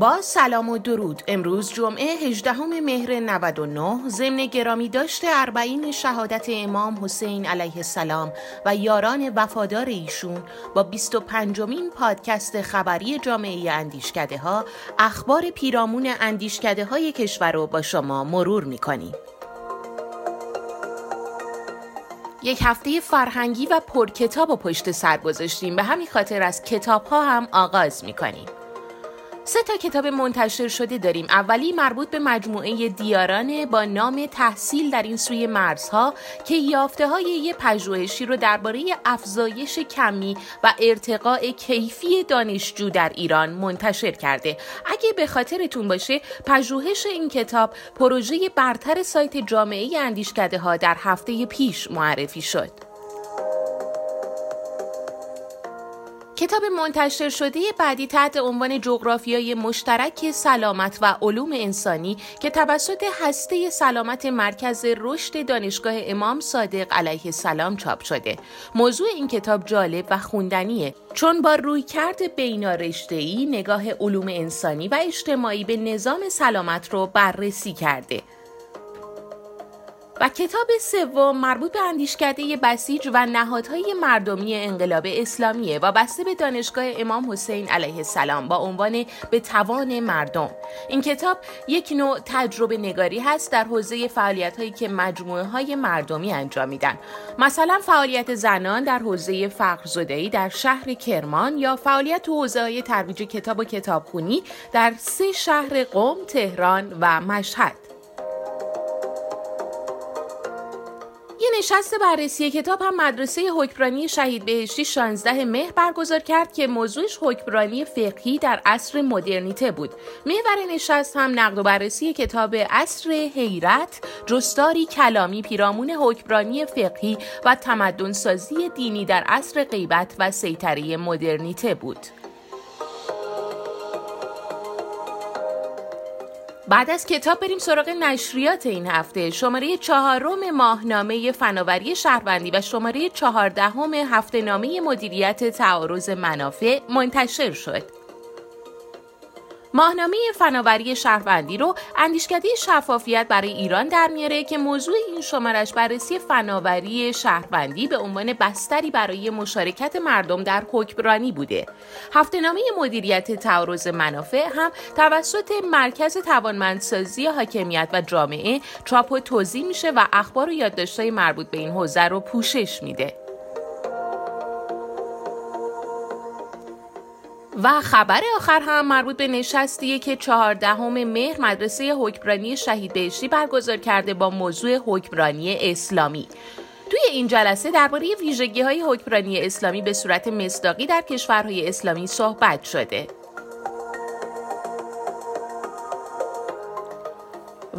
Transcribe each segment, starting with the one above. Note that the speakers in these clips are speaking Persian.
با سلام و درود. امروز جمعه 18 مهر 99 ضمن گرامی داشته اربعین شهادت امام حسین علیه السلام و یاران وفادار ایشون با 25 مین پادکست خبری جامعه اندیشکده ها اخبار پیرامون اندیشکده های کشور رو با شما مرور می‌کنیم. یک هفته فرهنگی و پرکتاب و پشت سر گذاشتیم. به همین خاطر از کتاب ها هم آغاز می‌کنیم. سه تا کتاب منتشر شده داریم. اولی مربوط به مجموعه دیاران با نام تحصیل در این سوی مرزها که یافته های یه پژوهشی رو درباره افزایش کمی و ارتقاء کیفی دانشجو در ایران منتشر کرده. اگه به خاطرتون باشه پژوهش این کتاب پروژه برتر سایت جامعه اندیشکده ها در هفته پیش معرفی شد. کتاب منتشر شده بعدی تحت عنوان جغرافیای مشترک سلامت و علوم انسانی که توسط هسته سلامت مرکز رشد دانشگاه امام صادق علیه السلام چاپ شده. موضوع این کتاب جالب و خوندنیه چون با رویکرد بینارشته‌ای نگاه علوم انسانی و اجتماعی به نظام سلامت رو بررسی کرده. و کتاب سوم مربوط به اندیشکده بسیج و نهادهای مردمی انقلاب اسلامیه و بسته به دانشگاه امام حسین علیه السلام با عنوان به توان مردم. این کتاب یک نوع تجربه نگاری هست در حوزه فعالیت هایی که مجموعه های مردمی انجام میدن. مثلا فعالیت زنان در حوزه فقرزدهی در شهر کرمان یا فعالیت تو حوزه های ترویج کتاب و کتابخونی در سه شهر قم، تهران و مشهد. نشست بررسی کتاب هم مدرسه حکمرانی شهید بهشتی 16 مهر برگزار کرد که موضوعش حکمرانی فقهی در عصر مدرنیته بود. محور نشست هم نقد و بررسی کتاب عصر حیرت جستاری کلامی پیرامون حکمرانی فقهی و تمدنسازی دینی در عصر غیبت و سیطره مدرنیته بود. بعد از کتاب بریم سراغ نشریات این هفته. شماره چهارم ماهنامه فناوری شهروندی و شماره چهاردهم هفته نامه مدیریت تعارض منافع منتشر شد. ماهنامه فناوری شهروندی رو اندیشکده شفافیت برای ایران در میاره که موضوع این شمارش بررسی فناوری شهروندی به عنوان بستری برای مشارکت مردم در حکمرانی بوده. هفتهنامه مدیریت تعارض منافع هم توسط مرکز توانمندسازی حاکمیت و جامعه چاپ و توضیح میشه و اخبار و یادداشت‌های مربوط به این حوزه رو پوشش میده. و خبر آخر هم مربوط به نشستیه که چهاردهم مهر مدرسه حکمرانی شهید بهشتی برگزار کرده با موضوع حکمرانی اسلامی توی این جلسه درباره ویژگی های حکمرانی اسلامی به صورت مصداقی در کشورهای اسلامی صحبت شده.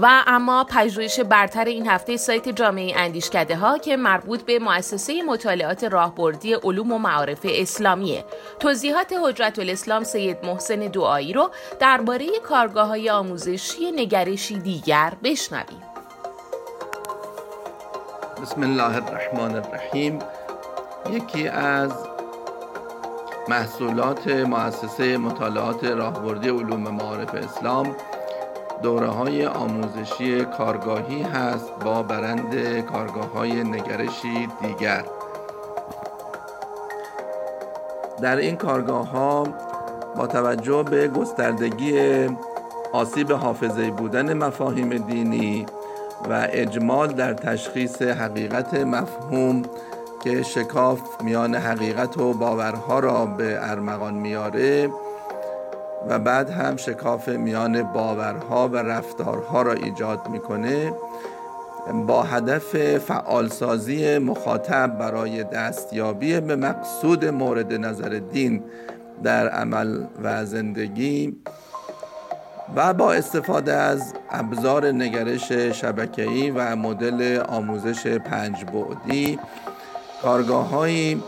و اما پژوهش برتر این هفته سایت جامعه اندیشکده ها که مربوط به مؤسسه مطالعات راهبردی علوم و معارف اسلامیه. توضیحات حجت الاسلام سید محسن دعایی رو درباره کارگاه های آموزشی نگرشی دیگر بشنویم. بسم الله الرحمن الرحیم. یکی از محصولات مؤسسه مطالعات راهبردی علوم معارف اسلام دوره های آموزشی کارگاهی هست با برند کارگاه های نگرشی دیگر. در این کارگاه ها با توجه به گستردگی آسیب حافظه بودن مفاهیم دینی و اجمال در تشخیص حقیقت مفهوم که شکاف میان حقیقت و باورها را به ارمغان میاره و بعد هم شکاف میان باورها و رفتارها را ایجاد می‌کنه با هدف فعالسازی مخاطب برای دستیابی به مقصود مورد نظر دین در عمل و زندگی و با استفاده از ابزار نگرش شبکه‌ای و مدل آموزش پنج بعدی کارگاه‌هایی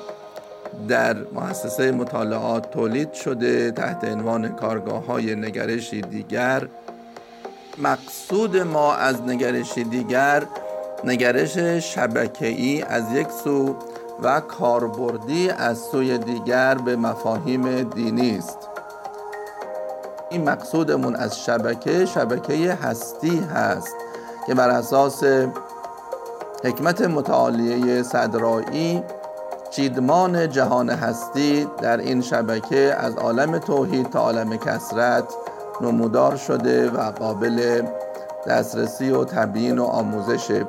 در مؤسسه مطالعات تولید شده تحت عنوان کارگاه های نگرشی دیگر. مقصود ما از نگرشی دیگر نگرش شبکه‌ای از یک سو و کاربردی از سوی دیگر به مفاهیم دینی است. این مقصودمون از شبکه شبکه هستی هست که بر اساس حکمت متعالیه صدرایی چیدمان جهان هستی در این شبکه از عالم توحید تا عالم کسرت نمودار شده و قابل دسترسی و تبیین و آموزشه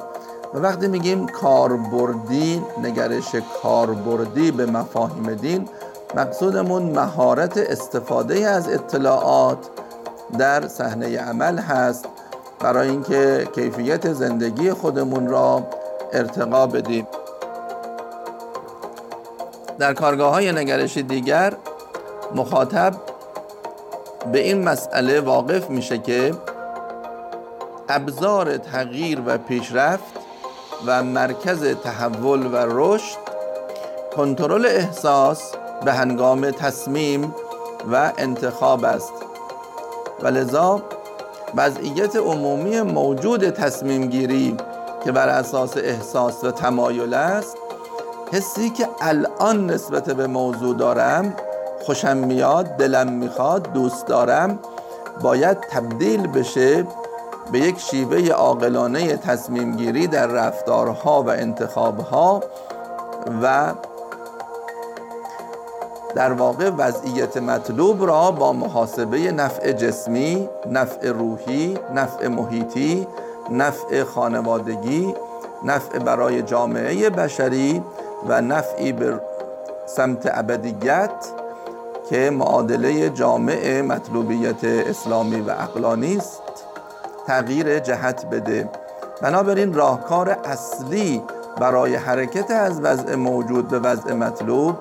و وقتی میگیم کاربردی نگرش کاربردی به مفاهیم دین مقصودمون مهارت استفاده از اطلاعات در صحنه عمل هست برای اینکه کیفیت زندگی خودمون را ارتقا بدیم. در کارگاه های نگرش دیگر مخاطب به این مسئله واقف میشه که ابزار تغییر و پیشرفت و مرکز تحول و رشد کنترل احساس به هنگام تصمیم و انتخاب است. و لذا وضعیت عمومی موجود تصمیم گیری که بر اساس احساس و تمایل است حسی که الان نسبت به موضوع دارم خوشم میاد دلم می‌خواد دوست دارم باید تبدیل بشه به یک شیوه عاقلانه تصمیم گیری در رفتارها و انتخابها و در واقع وضعیت مطلوب را با محاسبه نفع جسمی، نفع روحی، نفع محیطی، نفع خانوادگی، نفع برای جامعه بشری و نفعی به سمت ابدیت که معادله جامع مطلوبیت اسلامی و اقلانی است تغییر جهت بده. بنابراین راهکار اصلی برای حرکت از وضع موجود به وضع مطلوب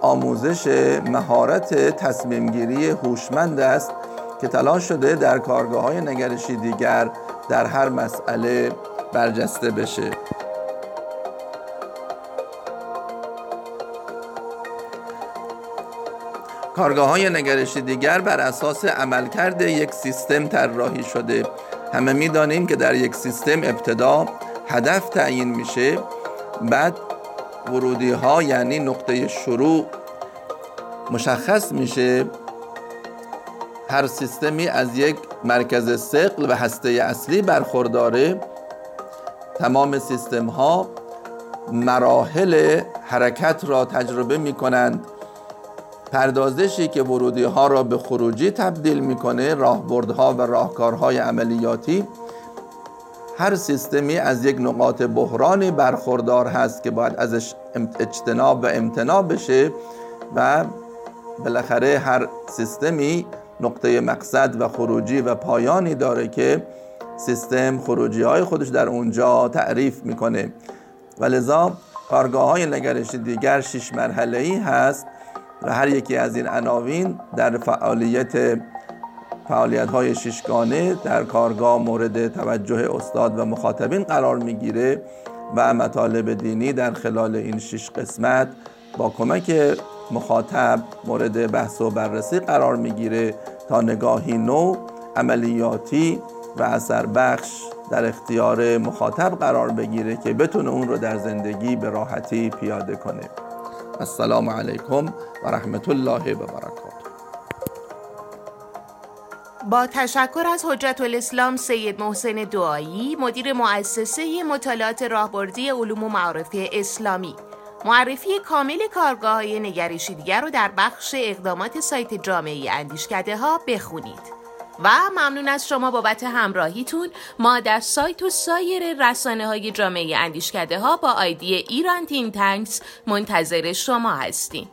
آموزش مهارت تصمیم گیری هوشمند است که تلاش شده در کارگاه های نگرشی دیگر در هر مسئله برجسته بشه. کارگاه های نگرشی دیگر بر اساس عملکرد یک سیستم طراحی شده. همه می‌دانیم که در یک سیستم ابتدا هدف تعیین میشه. بعد ورودی ها یعنی نقطه شروع مشخص میشه. هر سیستمی از یک مرکز سقل و هسته اصلی برخورداره. تمام سیستم ها مراحل حرکت را تجربه می کنند پردازشی که ورودی ها را به خروجی تبدیل می‌کنه راهبردها و راهکارهای عملیاتی هر سیستمی از یک نقاط بحرانی برخوردار هست که باید ازش اجتناب و امتناع بشه و بالاخره هر سیستمی نقطه مقصد و خروجی و پایانی داره که سیستم خروجی های خودش در اونجا تعریف می‌کنه. و لذا کارگاه های نگرش دیگر شش مرحله ای هست و هر یکی از این عناوین در فعالیت فعالیت های ششگانه در کارگاه مورد توجه استاد و مخاطبین قرار می‌گیره و مطالب دینی در خلال این شش قسمت با کمک مخاطب مورد بحث و بررسی قرار می‌گیره تا نگاهی نو عملیاتی و اثر بخش در اختیار مخاطب قرار بگیره که بتونه اون رو در زندگی به راحتی پیاده کنه. السلام علیکم و رحمت الله و برکاته. با تشکر از حجت الاسلام سید محسن دعایی مدیر مؤسسه مطالعات راهبردی علوم و معارفی اسلامی. معرفی کامل کارگاه های نگرشی دیگر رو در بخش اقدامات سایت جامعه اندیشکده ها بخونید. و ممنون از شما بابت همراهیتون. ما در سایت و سایر رسانه های جامعه اندیشکده ها با آیدی ایران تین تنکس منتظر شما هستیم.